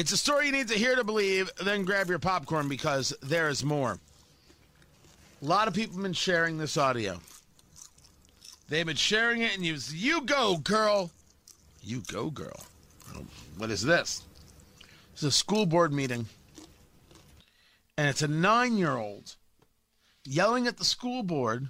It's a story you need to hear to believe, then grab your popcorn because there is more. A lot of people have been sharing this audio. They've been sharing it, and you, you go, girl. You go, girl. What is this? It's a school board meeting, and it's a nine year old yelling at the school board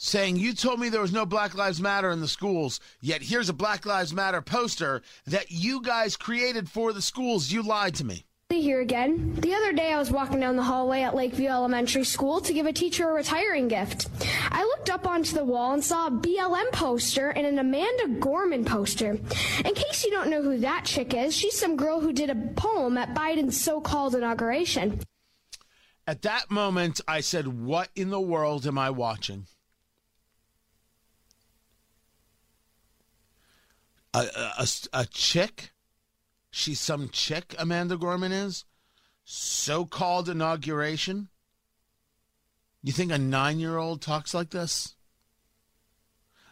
saying, You told me there was no Black Lives Matter in the schools, yet here's a Black Lives Matter poster that you guys created for the schools. You lied to me. Here again. The other day I was walking down the hallway at Lakeview Elementary School to give a teacher a retiring gift. I looked up onto the wall and saw a BLM poster and an Amanda Gorman poster. In case you don't know who that chick is, she's some girl who did a poem at Biden's so called inauguration. At that moment, I said, What in the world am I watching? A, a, a, chick? She's some chick, Amanda Gorman is? So called inauguration? You think a nine year old talks like this?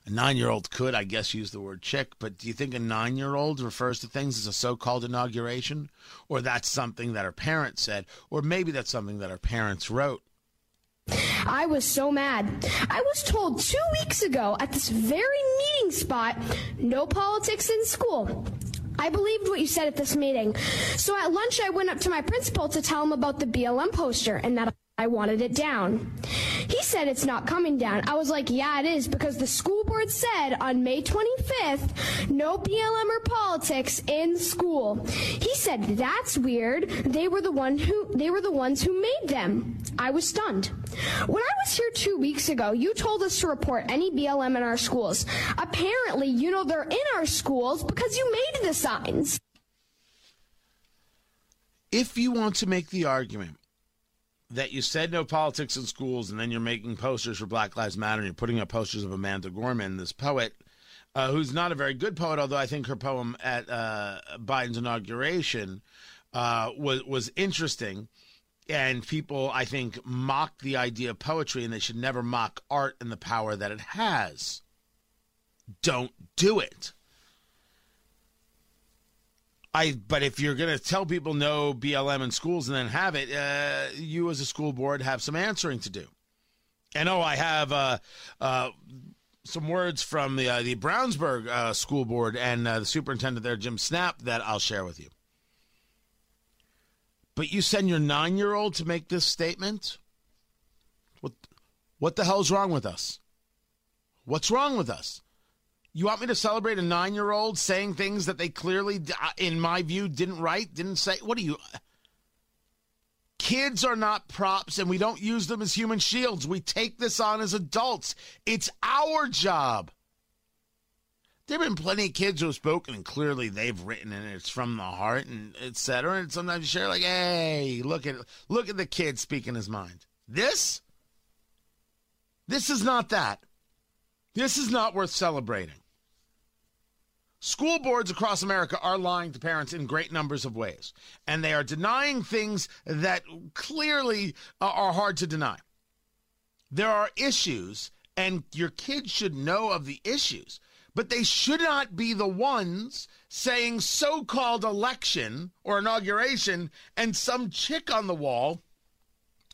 A nine year old could, I guess, use the word chick, but do you think a nine year old refers to things as a so called inauguration? Or that's something that her parents said? Or maybe that's something that her parents wrote? I was so mad. I was told two weeks ago at this very meeting spot no politics in school. I believed what you said at this meeting. So at lunch, I went up to my principal to tell him about the BLM poster and that I wanted it down. He said it's not coming down. I was like, yeah, it is because the school board said on May 25th, no BLM or politics in school. He said that's weird. They were the one who they were the ones who made them. I was stunned. When I was here 2 weeks ago, you told us to report any BLM in our schools. Apparently, you know they're in our schools because you made the signs. If you want to make the argument that you said no politics in schools and then you're making posters for Black Lives Matter and you're putting up posters of Amanda Gorman, this poet, uh, who's not a very good poet, although I think her poem at uh, Biden's inauguration uh, was was interesting. And people, I think, mock the idea of poetry, and they should never mock art and the power that it has. Don't do it. I but if you're going to tell people no BLM in schools and then have it, uh, you as a school board have some answering to do. And oh, I have uh, uh, some words from the uh, the Brownsburg uh, school board and uh, the superintendent there, Jim Snapp, that I'll share with you. But you send your nine year old to make this statement. What what the hell's wrong with us? What's wrong with us? You want me to celebrate a nine year old saying things that they clearly, uh, in my view, didn't write, didn't say? What are you? Kids are not props and we don't use them as human shields. We take this on as adults. It's our job. There have been plenty of kids who have spoken and clearly they've written and it's from the heart and etc. And sometimes you share like, hey, look at look at the kid speaking his mind. This? This is not that. This is not worth celebrating. School boards across America are lying to parents in great numbers of ways, and they are denying things that clearly uh, are hard to deny. There are issues, and your kids should know of the issues, but they should not be the ones saying so called election or inauguration and some chick on the wall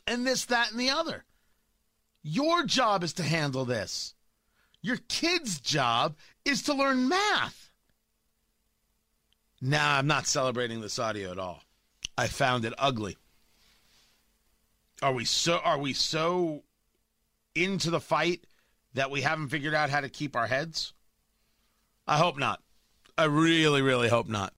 and this, that, and the other. Your job is to handle this. Your kid's job is to learn math. Nah, I'm not celebrating this audio at all. I found it ugly. Are we so are we so into the fight that we haven't figured out how to keep our heads? I hope not. I really, really hope not.